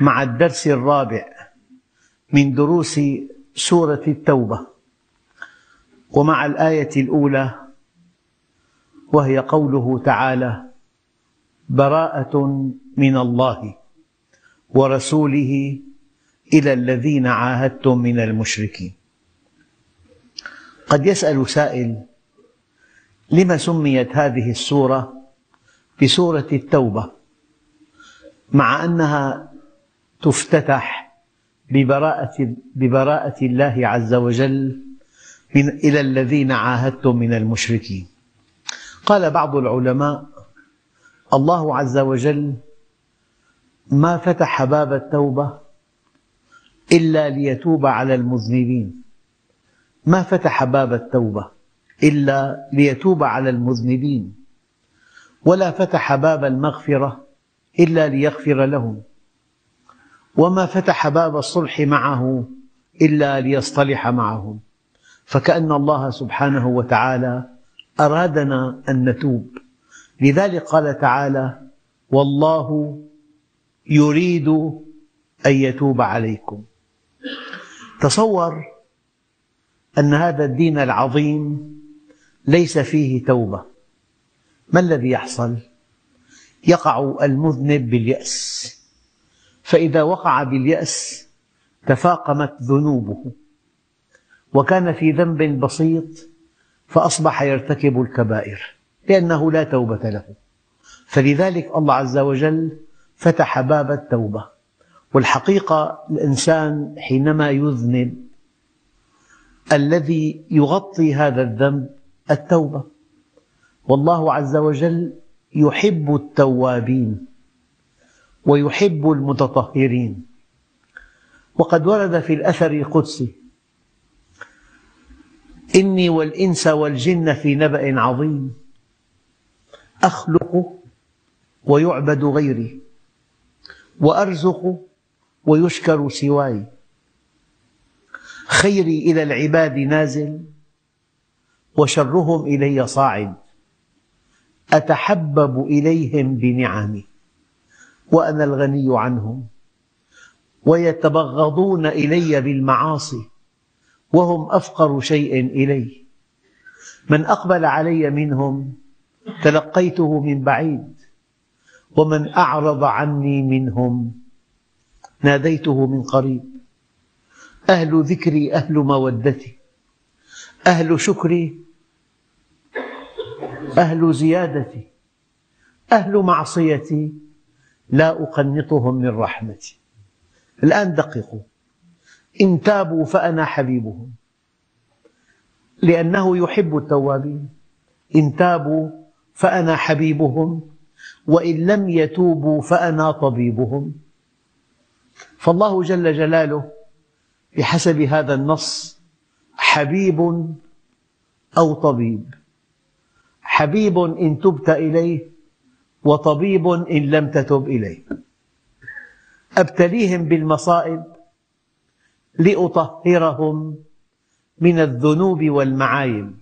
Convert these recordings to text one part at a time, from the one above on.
مع الدرس الرابع من دروس سورة التوبة ومع الآية الأولى وهي قوله تعالى براءة من الله ورسوله إلى الذين عاهدتم من المشركين. قد يسأل سائل لم سميت هذه السورة بسورة التوبة مع أنها تفتتح ببراءة, ببراءة الله عز وجل من إلى الذين عاهدتم من المشركين. قال بعض العلماء الله عز وجل ما فتح باب التوبة إلا ليتوب على المذنبين. ما فتح باب التوبة إلا ليتوب على المذنبين. ولا فتح باب المغفرة إلا ليغفر لهم. وما فتح باب الصلح معه إلا ليصطلح معهم فكأن الله سبحانه وتعالى أرادنا أن نتوب. لذلك قال تعالى والله يريد أن يتوب عليكم. تصور أن هذا الدين العظيم ليس فيه توبة. ما الذي يحصل؟ يقع المذنب باليأس. فإذا وقع باليأس تفاقمت ذنوبه وكان في ذنب بسيط فأصبح يرتكب الكبائر لأنه لا توبة له. فلذلك الله عز وجل فتح باب التوبة. والحقيقة الإنسان حينما يذنب الذي يغطي هذا الذنب التوبة. والله عز وجل يحب التوابين. ويحب المتطهرين. وقد ورد في الأثر القدسي إني والإنس والجن في نبأ عظيم أخلق ويعبد غيري وأرزق ويشكر سواي. خيري إلى العباد نازل وشرهم إلي صاعد أتحبب إليهم بنعمي. وأنا الغني عنهم ويتبغضون إلي بالمعاصي وهم أفقر شيء إلي. من أقبل علي منهم تلقيته من بعيد ومن أعرض عني منهم ناديته من قريب. أهل ذكري أهل مودتي أهل شكري أهل زيادتي أهل معصيتي. لا أقنطهم من رحمتي. الآن دققوا. إن تابوا فأنا حبيبهم. لأنه يحب التوابين. إن تابوا فأنا حبيبهم. وإن لم يتوبوا فأنا طبيبهم. فالله جل جلاله بحسب هذا النص حبيب أو طبيب. حبيب إن تبت إليه وطبيب إن لم تتب إليه. أبتليهم بالمصائب لأطهرهم من الذنوب والمعايب.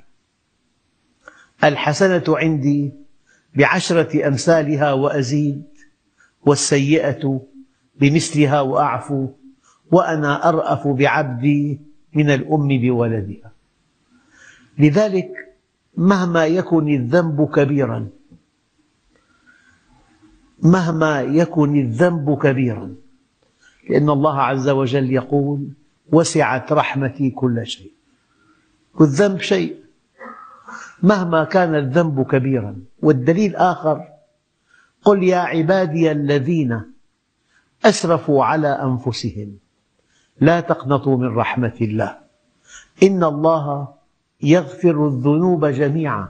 الحسنة عندي بعشرة أمثالها وأزيد والسيئة بمثلها وأعفو وأنا أرأف بعبدي من الأم بولدها. لذلك مهما يكن الذنب كبيراً مهما يكن الذنب كبيرا. لأن الله عز وجل يقول وسعت رحمتي كل شيء. والذنب شيء. مهما كان الذنب كبيرا. والدليل آخر قل يا عبادي الذين أسرفوا على أنفسهم لا تقنطوا من رحمة الله. إن الله يغفر الذنوب جميعا.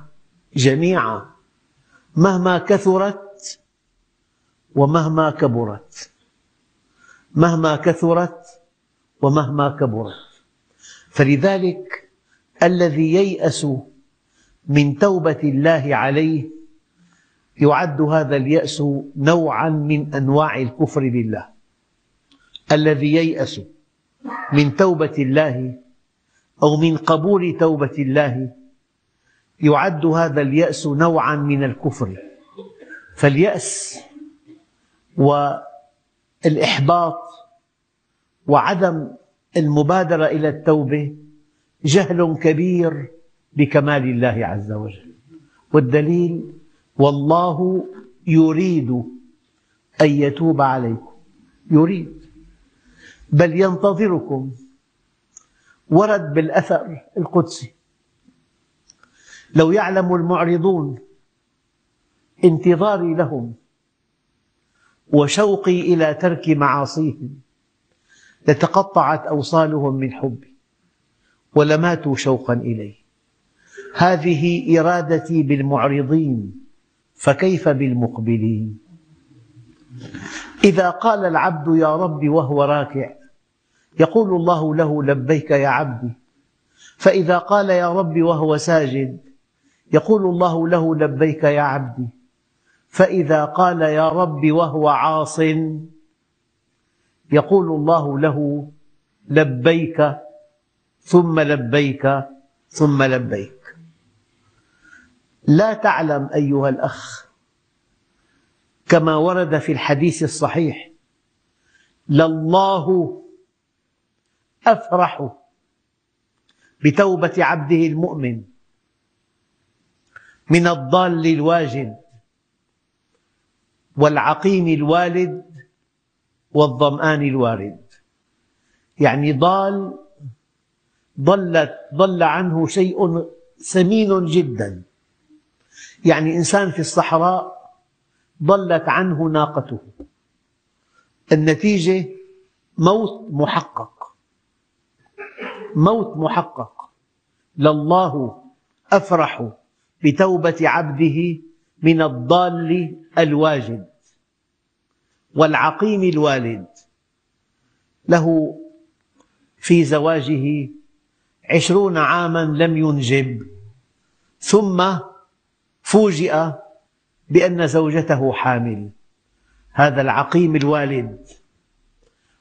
جميعا. مهما كثرت ومهما كبرت. مهما كثرت ومهما كبرت. فلذلك الذي ييأس من توبة الله عليه يعد هذا اليأس نوعا من أنواع الكفر بالله الذي ييأس من توبة الله أو من قبول توبة الله يعد هذا اليأس نوعا من الكفر. فاليأس والإحباط وعدم المبادرة إلى التوبة جهل كبير بكمال الله عز وجل. والدليل والله يريد أن يتوب عليكم. يريد. بل ينتظركم ورد بالأثر القدسي. لو يعلم المعرضون انتظاري لهم وشوقي إلى ترك معاصيهم لتقطعت أوصالهم من حبي ولماتوا شوقا إلي. هذه إرادتي بالمعرضين فكيف بالمقبلين؟ إذا قال العبد يا رب وهو راكع يقول الله له لبيك يا عبدي. فإذا قال يا رب وهو ساجد يقول الله له لبيك يا عبدي. فإذا قال يا رب وهو عاص يقول الله له لبيك ثم لبيك ثم لبيك. لا تعلم أيها الأخ كما ورد في الحديث الصحيح لله أفرح بتوبة عبده المؤمن من الضال الواجد والعقيم الوالد والظمآن الوارد. يعني ضال ضلت ضل عنه شيء ثمين جدا. يعني إنسان في الصحراء ضلت عنه ناقته. النتيجة موت محقق. موت محقق. لله أفرح بتوبة عبده من الضال الواجد والعقيم الوالد. له في زواجه عشرون عاما لم ينجب. ثم فوجئ بأن زوجته حامل. هذا العقيم الوالد.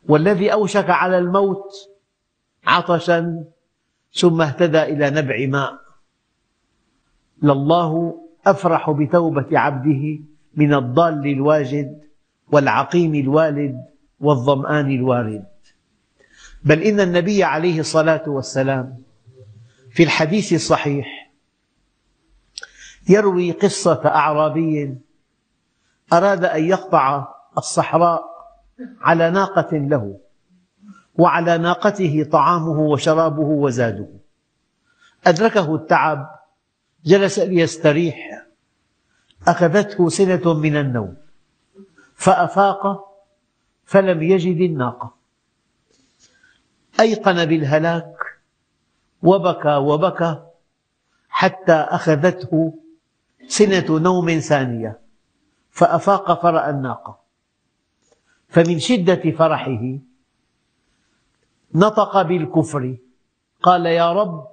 والذي أوشك على الموت عطشا ثم اهتدى إلى نبع ماء. لله أفرح بتوبة عبده من الضال الواجد والعقيم الوالد والظمآن الوارد. بل إن النبي عليه الصلاة والسلام في الحديث الصحيح يروي قصة أعرابي أراد أن يقطع الصحراء على ناقة له وعلى ناقته طعامه وشرابه وزاده. أدركه التعب جلس ليستريح. أخذته سنة من النوم. فأفاق فلم يجد الناقة. أيقن بالهلاك وبكى وبكى حتى أخذته سنة نوم ثانية. فأفاق فرأى الناقة. فمن شدة فرحه نطق بالكفر. قال يا رب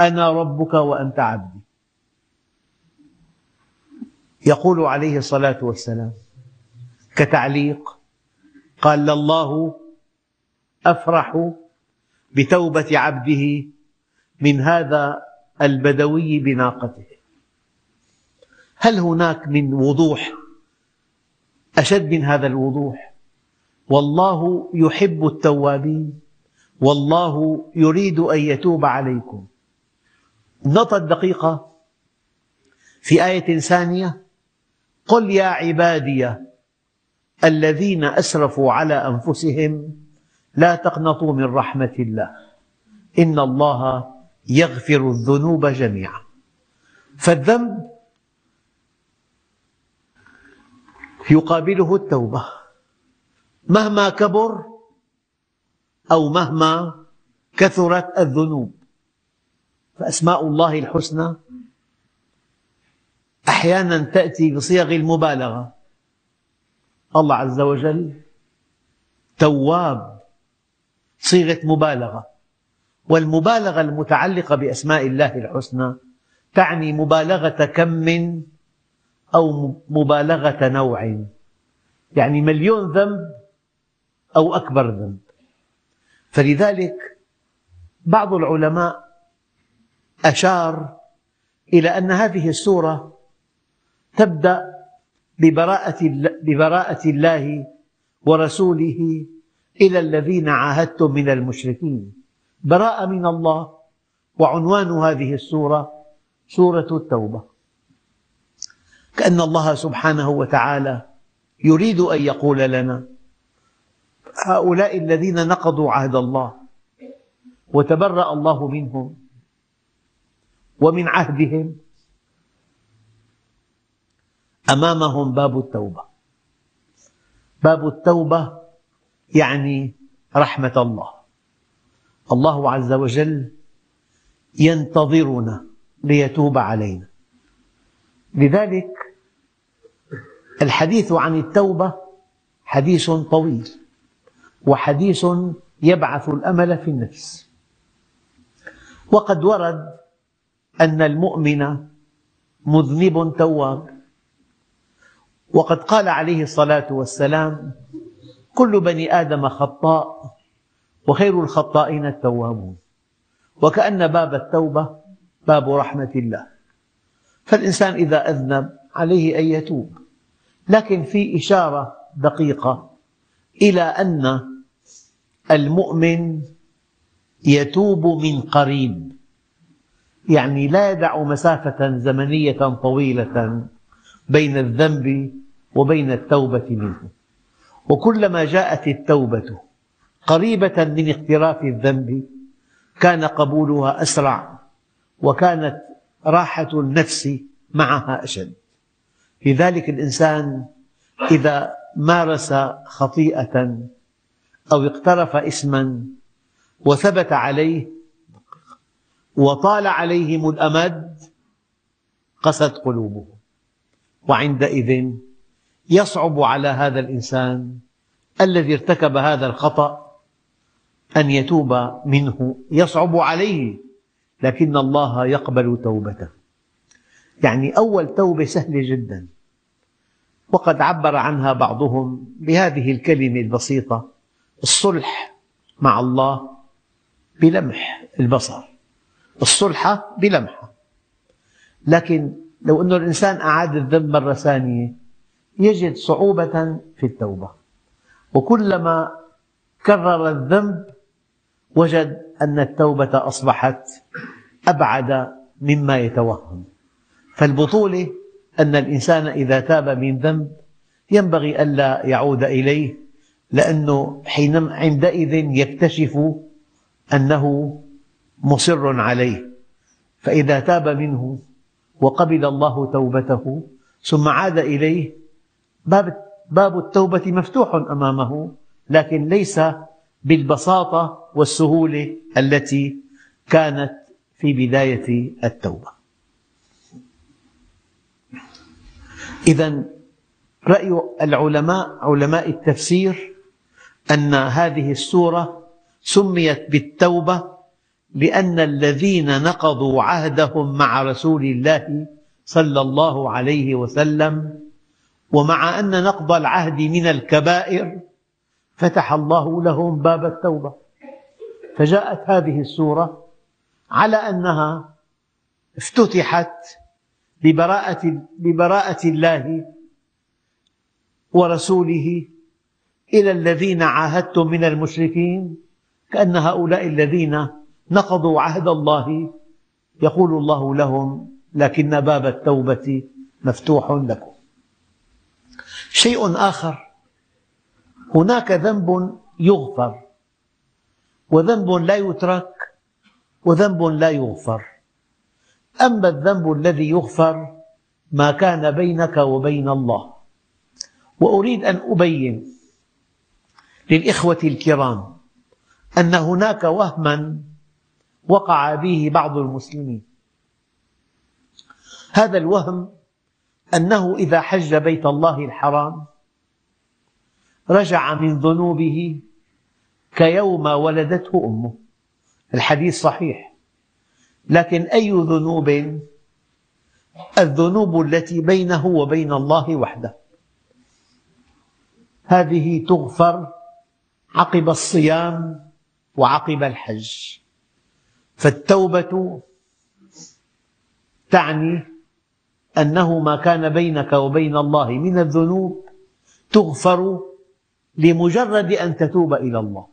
أنا ربك وأنت عبدي. يقول عليه الصلاة والسلام كتعليق قال الله أفرح بتوبة عبده من هذا البدوي بناقته. هل هناك من وضوح؟ أشد من هذا الوضوح. والله يحب التوابين والله يريد أن يتوب عليكم. النقطة الدقيقة في آية ثانية. قل يا عبادي الذين أسرفوا على أنفسهم لا تقنطوا من رحمة الله. إن الله يغفر الذنوب جميعا. فالذنب يقابله التوبة. مهما كبر أو مهما كثرت الذنوب. فأسماء الله الحسنى أحيانا تأتي بصيغ المبالغة. الله عز وجل تواب صيغة مبالغة. والمبالغة المتعلقة بأسماء الله الحسنى تعني مبالغة كم أو مبالغة نوع. يعني مليون ذنب أو أكبر ذنب. فلذلك بعض العلماء أشار إلى أن هذه السورة تبدأ ببراءة, ببراءة الله ورسوله إلى الذين عاهدتم من المشركين. براءة من الله وعنوان هذه السورة سورة التوبة. كأن الله سبحانه وتعالى يريد أن يقول لنا هؤلاء الذين نقضوا عهد الله وتبرأ الله منهم ومن عهدهم أمامهم باب التوبة. باب التوبة يعني رحمة الله. الله عز وجل ينتظرنا ليتوب علينا. لذلك الحديث عن التوبة حديث طويل وحديث يبعث الأمل في النفس. وقد ورد أن المؤمن مذنب تواب. وقد قال عليه الصلاة والسلام كل بني آدم خطاء وخير الخطائين التوابون. وكأن باب التوبة باب رحمة الله. فالإنسان إذا أذنب عليه أن يتوب. لكن في إشارة دقيقة إلى أن المؤمن يتوب من قريب. يعني لا يدع مسافة زمنية طويلة بين الذنب وبين التوبة منه. وكلما جاءت التوبة قريبة من اقتراف الذنب كان قبولها أسرع وكانت راحة النفس معها أشد. لذلك الإنسان إذا مارس خطيئة أو اقترف إثما وثبت عليه وطال عليهم الأمد قست قلوبهم. وعندئذ يصعب على هذا الإنسان الذي ارتكب هذا الخطأ أن يتوب منه. يصعب عليه لكن الله يقبل توبته. يعني أول توبة سهلة جدا. وقد عبر عنها بعضهم بهذه الكلمة البسيطة الصلح مع الله بلمح البصر. الصلحة بلمحة. لكن لو أن الإنسان أعاد الذنب مرة ثانية يجد صعوبة في التوبة. وكلما كرر الذنب وجد أن التوبة أصبحت أبعد مما يتوهم. فالبطولة أن الإنسان إذا تاب من ذنب ينبغي ألا يعود إليه لأنه عندئذ يكتشف أنه مصر عليه. فإذا تاب منه وقبل الله توبته ثم عاد إليه باب التوبة مفتوح أمامه لكن ليس بالبساطة والسهولة التي كانت في بداية التوبة. إذا رأي العلماء علماء التفسير أن هذه السورة سميت بالتوبة لأن الذين نقضوا عهدهم مع رسول الله صلى الله عليه وسلم ومع أن نقض العهد من الكبائر فتح الله لهم باب التوبة. فجاءت هذه السورة على أنها افتتحت ببراءة, ببراءة الله ورسوله إلى الذين عاهدتم من المشركين كأن هؤلاء الذين نقضوا عهد الله يقول الله لهم لكن باب التوبة مفتوح لكم. شيء آخر هناك ذنب يغفر وذنب لا يترك وذنب لا يغفر. أما الذنب الذي يغفر ما كان بينك وبين الله. وأريد أن أبين للإخوة الكرام أن هناك وهما وقع به بعض المسلمين. هذا الوهم أنه إذا حج بيت الله الحرام رجع من ذنوبه كيوم ولدته أمه. الحديث صحيح. لكن أي ذنوب؟ الذنوب التي بينه وبين الله وحده. هذه تغفر عقب الصيام وعقب الحج. فالتوبة تعني أنه ما كان بينك وبين الله من الذنوب تغفر لمجرد أن تتوب إلى الله.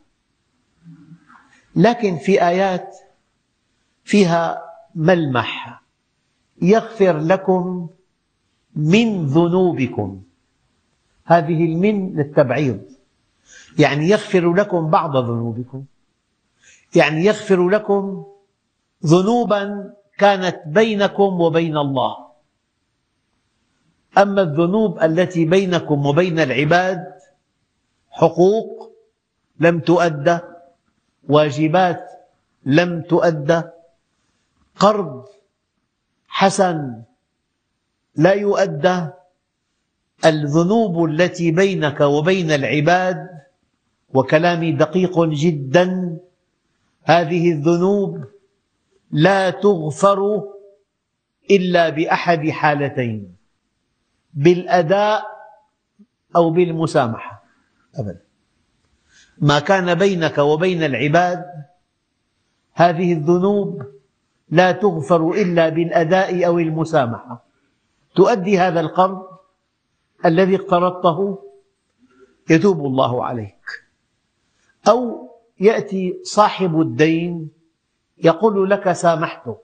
لكن في آيات فيها ملمح. يغفر لكم من ذنوبكم. هذه المن للتبعيض. يعني يغفر لكم بعض ذنوبكم. يعني يغفر لكم ذنوبا كانت بينكم وبين الله. أما الذنوب التي بينكم وبين العباد حقوق لم تؤدى واجبات لم تؤدى قرض حسن لا يؤدى الذنوب التي بينك وبين العباد وكلامي دقيق جدا هذه الذنوب لا تغفر إلا بأحد حالتين بالأداء أو بالمسامحة. أبدا. ما كان بينك وبين العباد هذه الذنوب لا تغفر إلا بالأداء أو المسامحة. تؤدي هذا القرض الذي اقترضته يتوب الله عليك. أو يأتي صاحب الدين يقول لك سامحتك.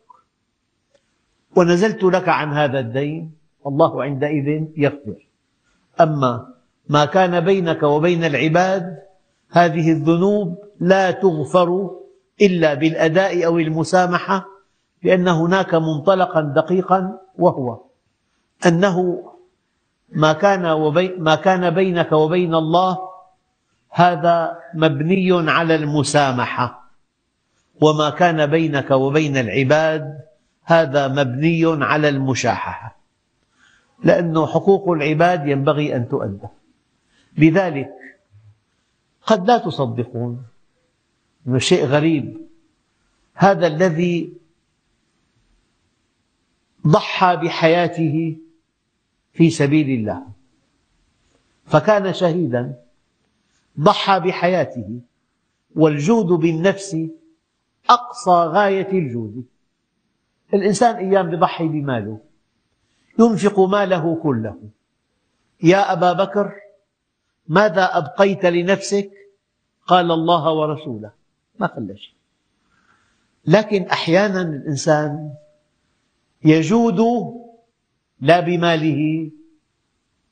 ونزلت لك عن هذا الدين والله عندئذ يغفر. أما ما كان بينك وبين العباد هذه الذنوب لا تغفر إلا بالأداء أو المسامحة لأن هناك منطلقا دقيقا وهو أنه ما كان, ما كان بينك وبين الله هذا مبني على المسامحة. وما كان بينك وبين العباد هذا مبني على المشاحة لأن حقوق العباد ينبغي أن تؤدى. لذلك قد لا تصدقون شيء غريب. هذا الذي ضحى بحياته في سبيل الله. فكان شهيدا ضحى بحياته. والجود بالنفس أقصى غاية الجود. الإنسان أيام يضحي بماله ينفق ماله كله. يا أبا بكر ماذا أبقيت لنفسك؟ قال الله ورسوله. ما خلى شيء. لكن أحيانا الإنسان يجود لا بماله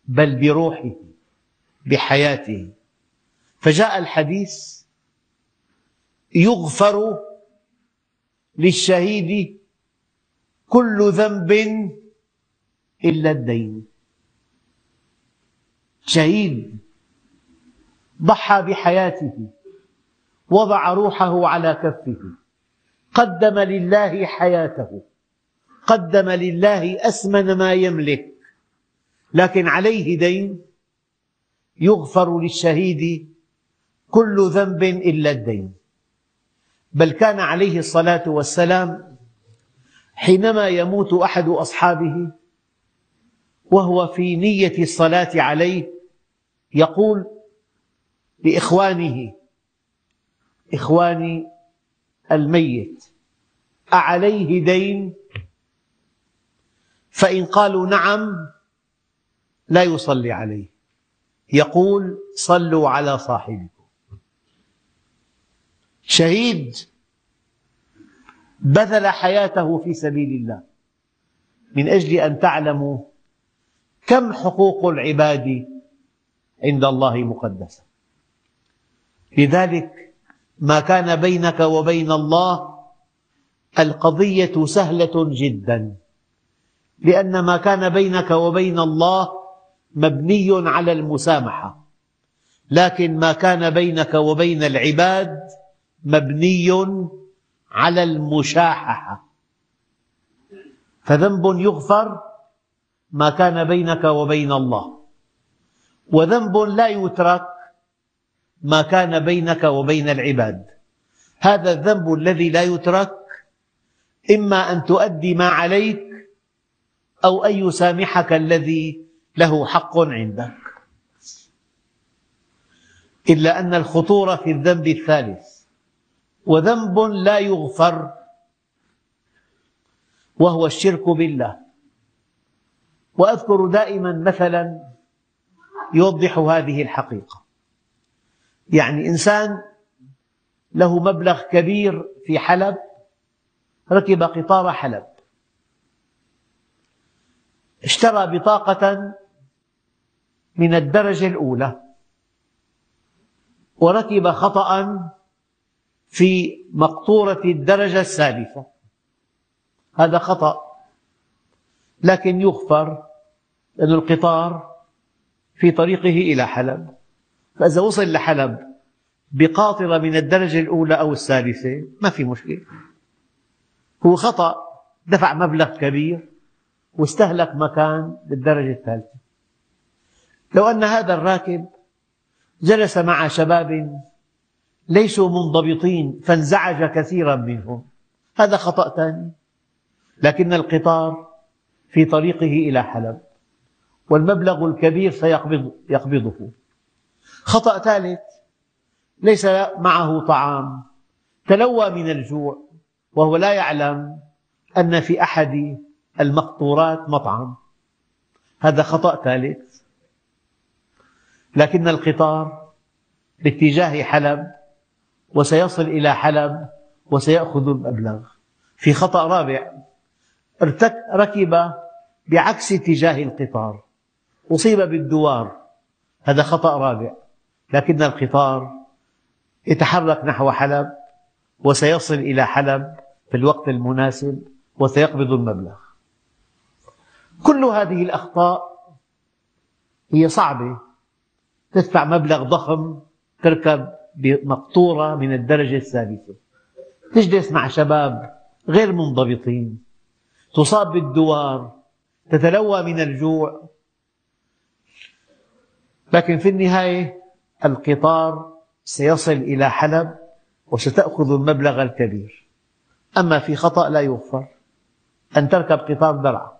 بل بروحه بحياته. فجاء الحديث يغفر للشهيد كل ذنب إلا الدين. شهيد ضحى بحياته وضع روحه على كفه قدم لله حياته قدم لله أثمن ما يملك لكن عليه دين يغفر للشهيد كل ذنب إلا الدين. بل كان عليه الصلاة والسلام حينما يموت أحد أصحابه وهو في نية الصلاة عليه يقول لإخوانه إخواني الميت أعليه دين؟ فإن قالوا نعم لا يصلي عليه. يقول صلوا على صاحبكم. شهيد بذل حياته في سبيل الله من أجل أن تعلموا كم حقوق العباد عند الله مقدسة. لذلك ما كان بينك وبين الله القضية سهلة جدا لأن ما كان بينك وبين الله مبني على المسامحة لكن ما كان بينك وبين العباد مبني على المشاححة. فذنب يغفر ما كان بينك وبين الله وذنب لا يترك ما كان بينك وبين العباد. هذا الذنب الذي لا يترك إما أن تؤدي ما عليك أو أن يسامحك الذي له حق عندك. إلا أن الخطورة في الذنب الثالث. وذنب لا يغفر وهو الشرك بالله. وأذكر دائما مثلا يوضح هذه الحقيقة. يعني إنسان له مبلغ كبير في حلب ركب قطار حلب. اشترى بطاقة من الدرجة الأولى وركب خطأ في مقطورة الدرجة الثالثة هذا خطأ. لكن يغفر لأن القطار في طريقه إلى حلب. فإذا وصل لحلب بقاطرة من الدرجة الأولى أو الثالثة ما في مشكلة. هو خطأ دفع مبلغ كبير واستهلك مكان بالدرجة الثالثة. لو أن هذا الراكب جلس مع شباب ليسوا منضبطين فانزعج كثيرا منهم. هذا خطأ ثاني. لكن القطار في طريقه إلى حلب والمبلغ الكبير سيقبض يقبضه. خطأ ثالث ليس معه طعام. تلوى من الجوع وهو لا يعلم أن في أحد المقطورات مطعم. هذا خطأ ثالث. لكن القطار باتجاه حلب وسيصل إلى حلب وسيأخذ المبلغ. في خطأ رابع ركب بعكس اتجاه القطار. أصيب بالدوار. هذا خطأ رابع. لكن القطار يتحرك نحو حلب وسيصل إلى حلب في الوقت المناسب وسيقبض المبلغ. كل هذه الأخطاء هي صعبة. تدفع مبلغ ضخم تركب بمقطورة من الدرجة الثالثة تجلس مع شباب غير منضبطين؟ تصاب بالدوار تتلوى من الجوع. لكن في النهاية القطار سيصل إلى حلب وستأخذ المبلغ الكبير. أما في خطأ لا يغفر. أن تركب قطار درع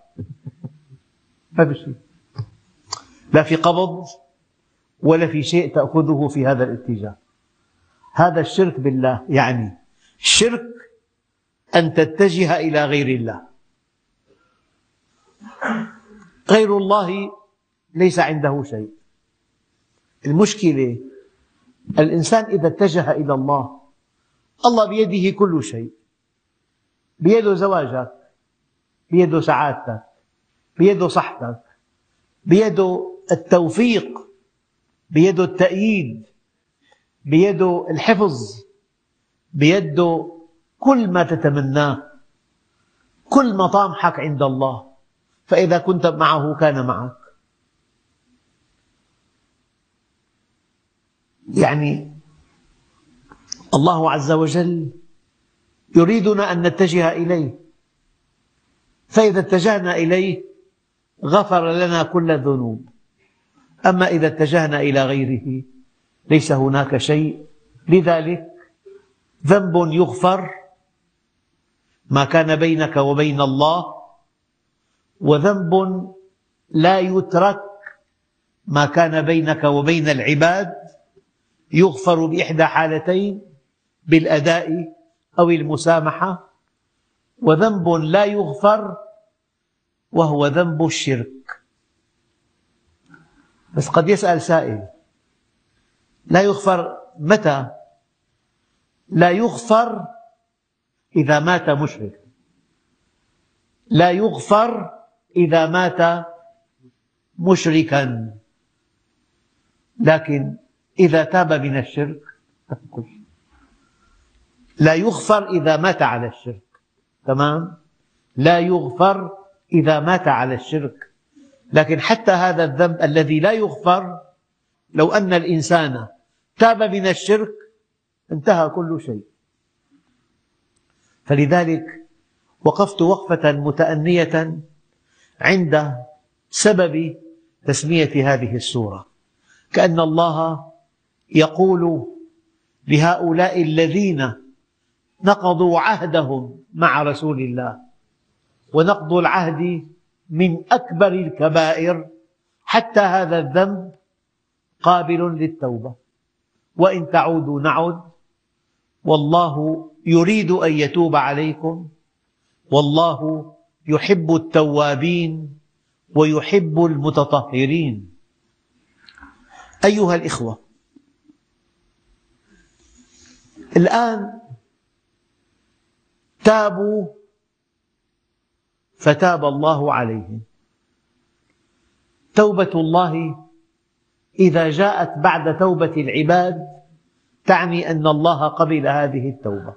ما في شيء. لا في قبض ولا في شيء تأخذه في هذا الاتجاه. هذا الشرك بالله. يعني الشرك أن تتجه إلى غير الله. غير الله ليس عنده شيء. المشكلة الإنسان إذا اتجه إلى الله الله بيده كل شيء. بيده زواجك بيده سعادتك بيده صحتك بيده التوفيق بيده التأييد. بيده الحفظ بيده كل ما تتمناه كل مطامحك عند الله. فإذا كنت معه كان معك. يعني الله عز وجل يريدنا أن نتجه إليه. فإذا اتجهنا إليه غفر لنا كل الذنوب. أما إذا اتجهنا إلى غيره ليس هناك شيء. لذلك ذنب يغفر ما كان بينك وبين الله وذنب لا يترك ما كان بينك وبين العباد. يغفر بإحدى حالتين بالأداء أو المسامحة وذنب لا يغفر وهو ذنب الشرك. بس قد يسأل سائل لا يغفر متى؟ لا يغفر إذا مات مشرك لا يغفر إذا مات مشركا لكن إذا تاب من الشرك لا يغفر إذا مات على الشرك تمام؟ لا يغفر إذا مات على الشرك لكن حتى هذا الذنب الذي لا يغفر لو أن الإنسان تاب من الشرك انتهى كل شيء. فلذلك وقفت وقفة متأنية عند سبب تسمية هذه السورة. كأن الله يقول لهؤلاء الذين نقضوا عهدهم مع رسول الله ونقض العهد من أكبر الكبائر حتى هذا الذنب قابل للتوبة. وإن تعودوا نعد. والله يريد أن يتوب عليكم. والله يحب التوابين ويحب المتطهرين. أيها الإخوة الآن تابوا فتاب الله عليهم توبة الله إذا جاءت بعد توبة العباد تعني أن الله قبل هذه التوبة.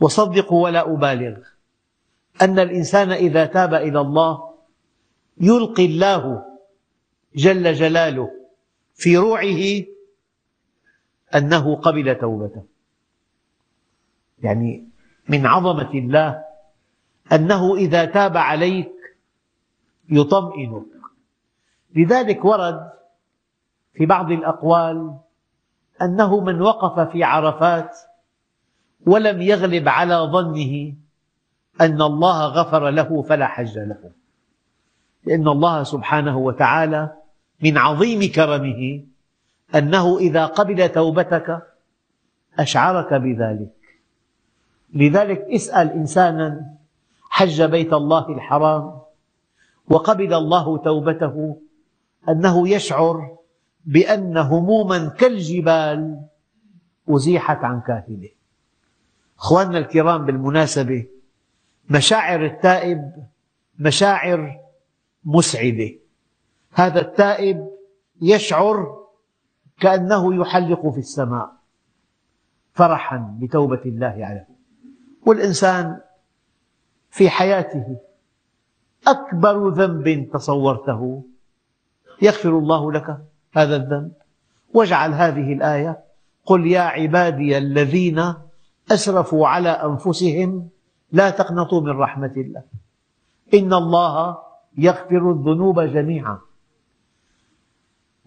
وصدقوا ولا أبالغ. أن الإنسان إذا تاب إلى الله يلقي الله جل جلاله في روعه أنه قبل توبته. يعني من عظمة الله أنه إذا تاب عليك يطمئنك. لذلك ورد في بعض الأقوال أنه من وقف في عرفات ولم يغلب على ظنه أن الله غفر له فلا حج له. لأن الله سبحانه وتعالى من عظيم كرمه أنه إذا قبل توبتك أشعرك بذلك. لذلك اسأل إنسانا حج بيت الله الحرام وقبل الله توبته أنه يشعر بأن هموما كالجبال أزيحت عن كاهله أخواننا الكرام بالمناسبة مشاعر التائب مشاعر مسعدة. هذا التائب يشعر كأنه يحلق في السماء فرحا بتوبة الله عليه. والإنسان في حياته أكبر ذنب تصورته يغفر الله لك هذا الذنب. واجعل هذه الآية. قل يا عبادي الذين أسرفوا على أنفسهم لا تقنطوا من رحمة الله. إن الله يغفر الذنوب جميعا.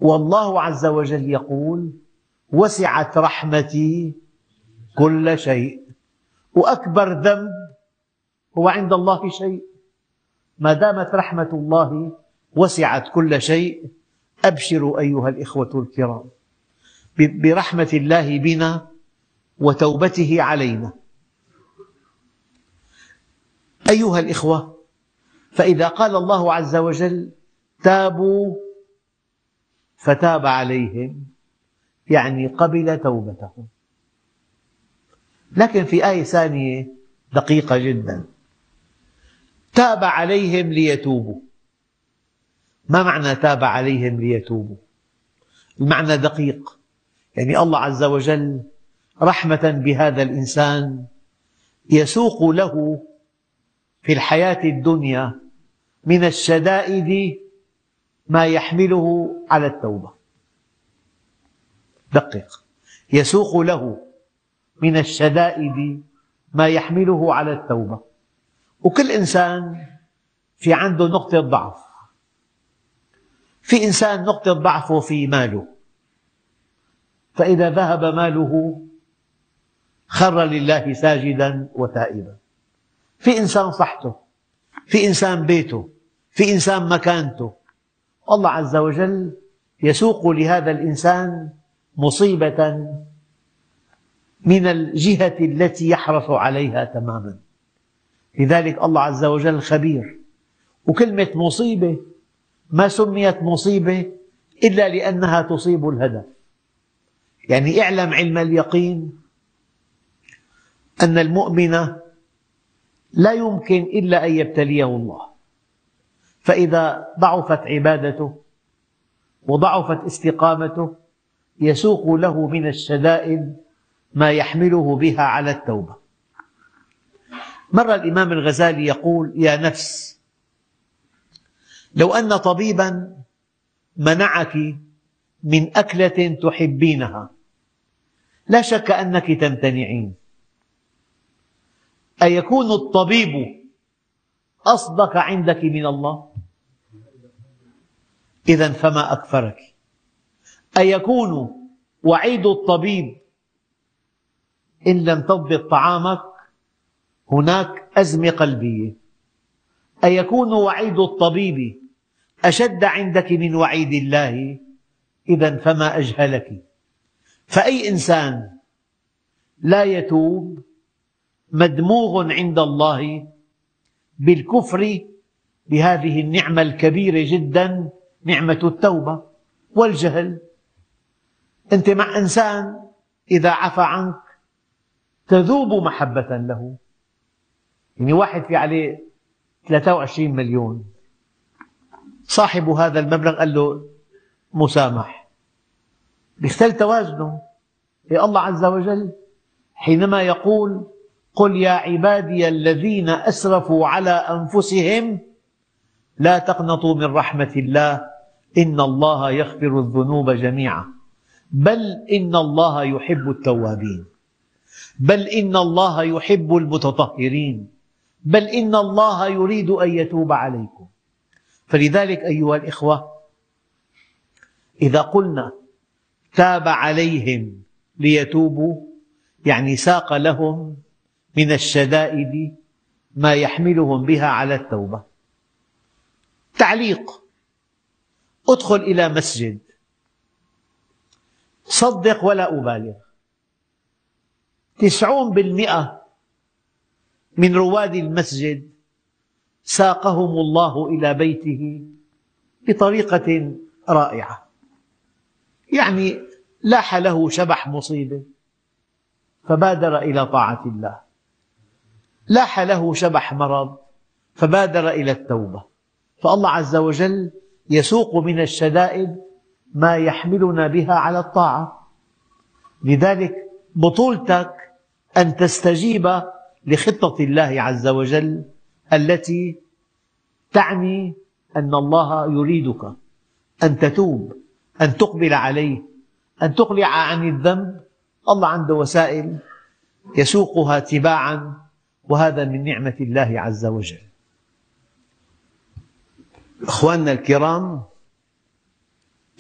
والله عز وجل يقول وسعت رحمتي كل شيء. وأكبر ذنب هو عند الله شيء. ما دامت رحمة الله وسعت كل شيء أبشروا أيها الإخوة الكرام برحمة الله بنا وتوبته علينا. أيها الإخوة فإذا قال الله عز وجل تابوا فتاب عليهم يعني قبل توبتهم. لكن في آية ثانية دقيقة جدا. تاب عليهم ليتوبوا. ما معنى تاب عليهم ليتوبوا؟ المعنى دقيق. يعني الله عز وجل رحمة بهذا الإنسان يسوق له في الحياة الدنيا من الشدائد ما يحمله على التوبة. دقق يسوق له من الشدائد ما يحمله على التوبة. وكل إنسان في عنده نقطة ضعف. في إنسان نقطة ضعفه في ماله. فإذا ذهب ماله خر لله ساجدا وتائبا. في إنسان صحته في إنسان بيته في إنسان مكانته. الله عز وجل يسوق لهذا الإنسان مصيبة من الجهة التي يحرص عليها تماما. لذلك الله عز وجل خبير. وكلمة مصيبة ما سميت مصيبة إلا لأنها تصيب الهدف يعني اعلم علم اليقين أن المؤمن لا يمكن إلا أن يبتليه الله. فإذا ضعفت عبادته وضعفت استقامته يسوق له من الشدائد ما يحمله بها على التوبة. مرة الإمام الغزالي يقول يا نفس لو أن طبيبا منعك من أكلة تحبينها لا شك أنك تمتنعين. أيكون الطبيب أصدق عندك من الله؟ إذا فما أكفرك أيكون وعيد الطبيب إن لم تضبط طعامك هناك أزمة قلبية؟ أيكون وعيد الطبيب أشد عندك من وعيد الله؟ إذا فما أجهلك. فأي إنسان لا يتوب مدموغ عند الله بالكفر بهذه النعمة الكبيرة جدا نعمة التوبة والجهل. أنت مع إنسان إذا عفى عنك تذوب محبة له. يعني واحد في عليه 23 مليون. صاحب هذا المبلغ قال له مسامح. بيختل توازنه. الله عز وجل حينما يقول قل يا عبادي الذين أسرفوا على أنفسهم لا تقنطوا من رحمة الله إن الله يغفر الذنوب جميعا. بل إن الله يحب التوابين. بل إن الله يحب المتطهرين. بل إن الله يريد أن يتوب عليكم. فلذلك أيها الإخوة إذا قلنا تاب عليهم ليتوبوا يعني ساق لهم من الشدائد ما يحملهم بها على التوبة. تعليق ادخل إلى مسجد. صدق ولا أبالغ. تسعون بالمئة من رواد المسجد ساقهم الله إلى بيته بطريقة رائعة. يعني لاح له شبح مصيبة فبادر إلى طاعة الله. لاح له شبح مرض فبادر إلى التوبة. فالله عز وجل يسوق من الشدائد ما يحملنا بها على الطاعة. لذلك بطولتك أن تستجيب لخطة الله عز وجل التي تعني أن الله يريدك أن تتوب أن تقبل عليه أن تقلع عن الذنب. الله عنده وسائل يسوقها تباعا وهذا من نعمة الله عز وجل. أخواننا الكرام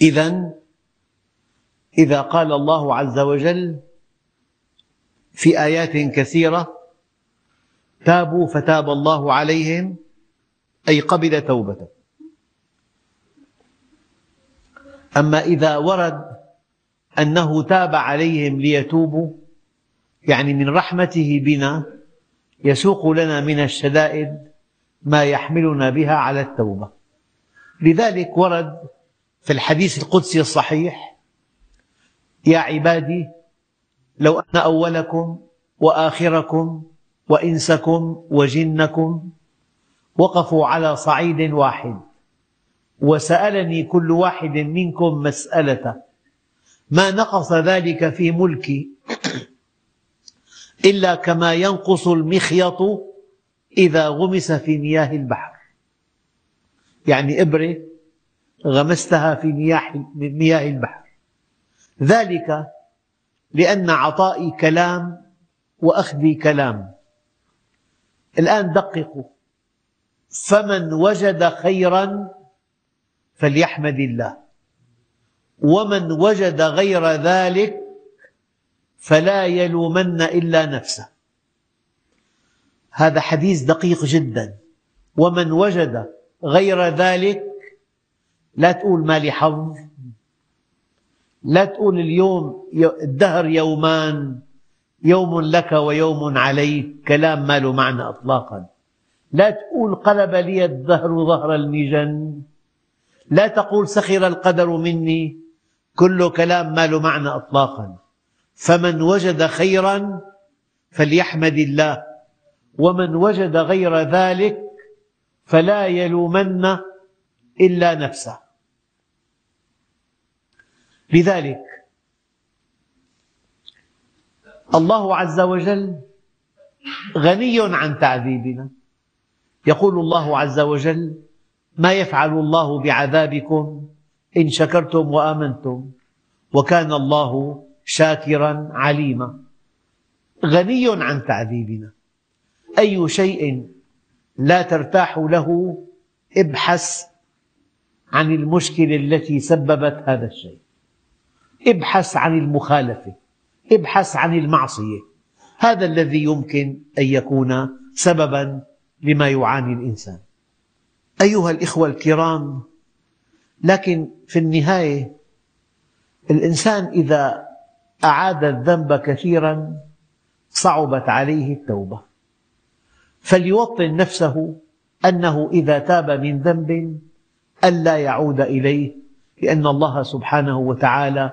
إذا إذا قال الله عز وجل في آيات كثيرة تابوا فتاب الله عليهم أي قبل توبته. أما إذا ورد أنه تاب عليهم ليتوبوا يعني من رحمته بنا يسوق لنا من الشدائد ما يحملنا بها على التوبة. لذلك ورد في الحديث القدسي الصحيح يا عبادي لو أن أولكم وآخركم وإنسكم وجنكم وقفوا على صعيد واحد. وسألني كل واحد منكم مسألة ما نقص ذلك في ملكي إلا كما ينقص المخيط إذا غمس في مياه البحر. يعني إبرة غمستها في مياه البحر. ذلك لأن عطائي كلام وأخذي كلام. الآن دققوا. فمن وجد خيرا فليحمد الله. ومن وجد غير ذلك فلا يلومن إلا نفسه. هذا حديث دقيق جدا. ومن وجد غير ذلك لا تقول ما لي حظ لا تقول اليوم الدهر يومان يوم لك ويوم عليك. كلام ما له معنى اطلاقا. لا تقول قلب لي الدهر ظهر المجن. لا تقول سخر القدر مني. كل كلام ما له معنى اطلاقا. فمن وجد خيرا فليحمد الله. ومن وجد غير ذلك فلا يلومن إلا نفسه. لذلك الله عز وجل غني عن تعذيبنا. يقول الله عز وجل ما يفعل الله بعذابكم إن شكرتم وآمنتم وكان الله شاكرا عليما. غني عن تعذيبنا. أي شيء لا ترتاح له ابحث عن المشكلة التي سببت هذا الشيء. ابحث عن المخالفة. ابحث عن المعصية. هذا الذي يمكن أن يكون سببا لما يعاني الإنسان. أيها الإخوة الكرام لكن في النهاية الإنسان إذا أعاد الذنب كثيرا صعبت عليه التوبة. فليوطن نفسه أنه إذا تاب من ذنب ألا يعود إليه لأن الله سبحانه وتعالى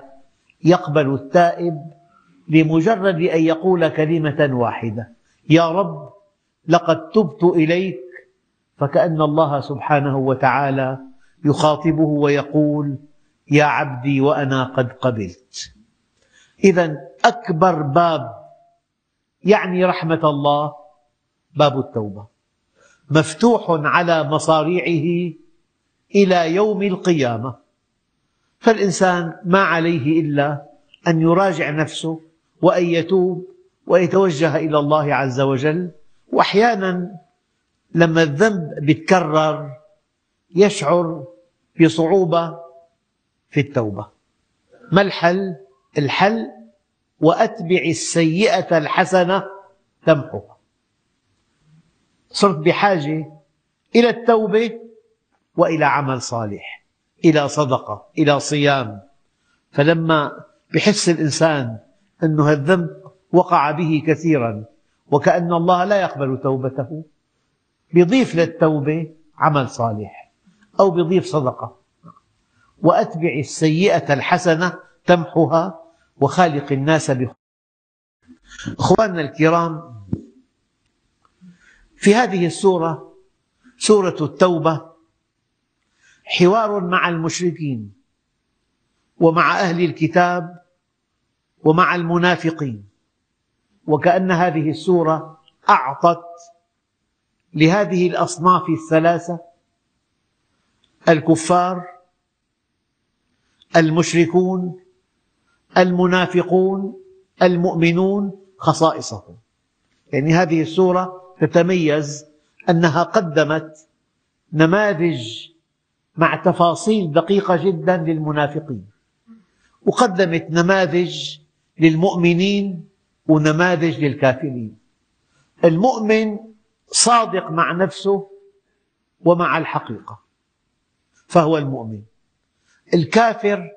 يقبل التائب لمجرد أن يقول كلمة واحدة. يا رب لقد تبت إليك. فكأن الله سبحانه وتعالى يخاطبه ويقول يا عبدي وأنا قد قبلت. إذا أكبر باب يعني رحمة الله باب التوبة. مفتوح على مصاريعه إلى يوم القيامة. فالإنسان ما عليه إلا أن يراجع نفسه وأن يتوب ويتوجه إلى الله عز وجل. وأحيانا لما الذنب يتكرر يشعر بصعوبة في التوبة. ما الحل؟ الحل وأتبع السيئة الحسنة تمحها صرت بحاجة إلى التوبة وإلى عمل صالح إلى صدقة إلى صيام. فلما يحس الإنسان أن الذنب وقع به كثيرا وكأن الله لا يقبل توبته. يضيف للتوبة عمل صالح أو يضيف صدقة. وأتبع السيئة الحسنة تمحها وخالق الناس بخلق أخواننا الكرام في هذه السورة سورة التوبة حوار مع المشركين ومع أهل الكتاب ومع المنافقين. وكأن هذه السورة أعطت لهذه الأصناف الثلاثة الكفار المشركون المنافقون المؤمنون خصائصهم. يعني هذه السورة تتميز أنها قدمت نماذج مع تفاصيل دقيقة جدا للمنافقين. وقدمت نماذج للمؤمنين ونماذج للكافرين. المؤمن صادق مع نفسه ومع الحقيقة فهو المؤمن. الكافر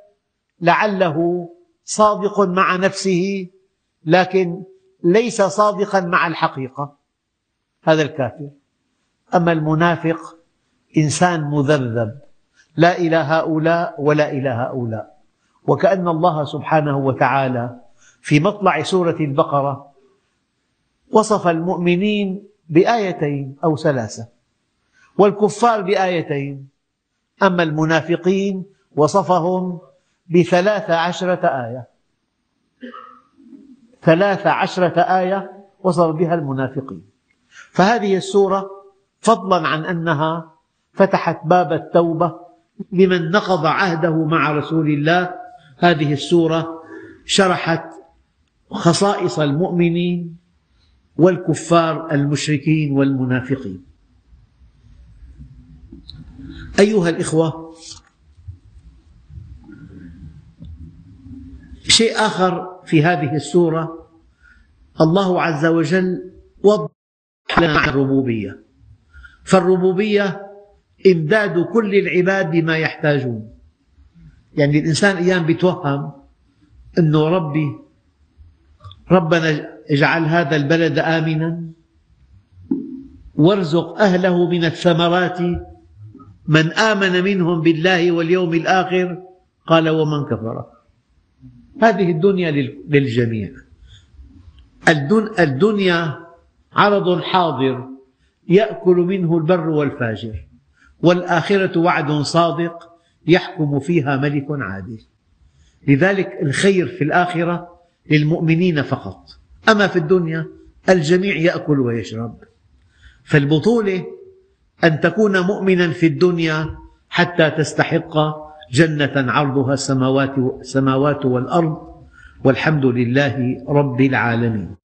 لعله صادق مع نفسه لكن ليس صادقا مع الحقيقة. هذا الكافر. أما المنافق إنسان مذبذب. لا إلى هؤلاء ولا إلى هؤلاء. وكأن الله سبحانه وتعالى في مطلع سورة البقرة. وصف المؤمنين بآيتين أو ثلاثة والكفار بآيتين. أما المنافقين وصفهم بثلاث عشرة آية. ثلاث عشرة آية وصف بها المنافقين. فهذه السورة فضلا عن أنها فتحت باب التوبة لمن نقض عهده مع رسول الله. هذه السورة شرحت خصائص المؤمنين والكفار المشركين والمنافقين. أيها الإخوة شيء آخر في هذه السورة الله عز وجل وضح لنا الربوبية. فالربوبية إمداد كل العباد بما يحتاجون. يعني الإنسان أيام يتوهم أنه ربي ربنا اجعل هذا البلد آمنا. وارزق أهله من الثمرات. من آمن منهم بالله واليوم الآخر قال ومن كفر. هذه الدنيا للجميع. الدنيا عرض حاضر يأكل منه البر والفاجر. والآخرة وعد صادق يحكم فيها ملك عادل. لذلك الخير في الآخرة للمؤمنين فقط. أما في الدنيا الجميع يأكل ويشرب. فالبطولة أن تكون مؤمنا في الدنيا حتى تستحق جنة عرضها السماوات والأرض. والحمد لله رب العالمين.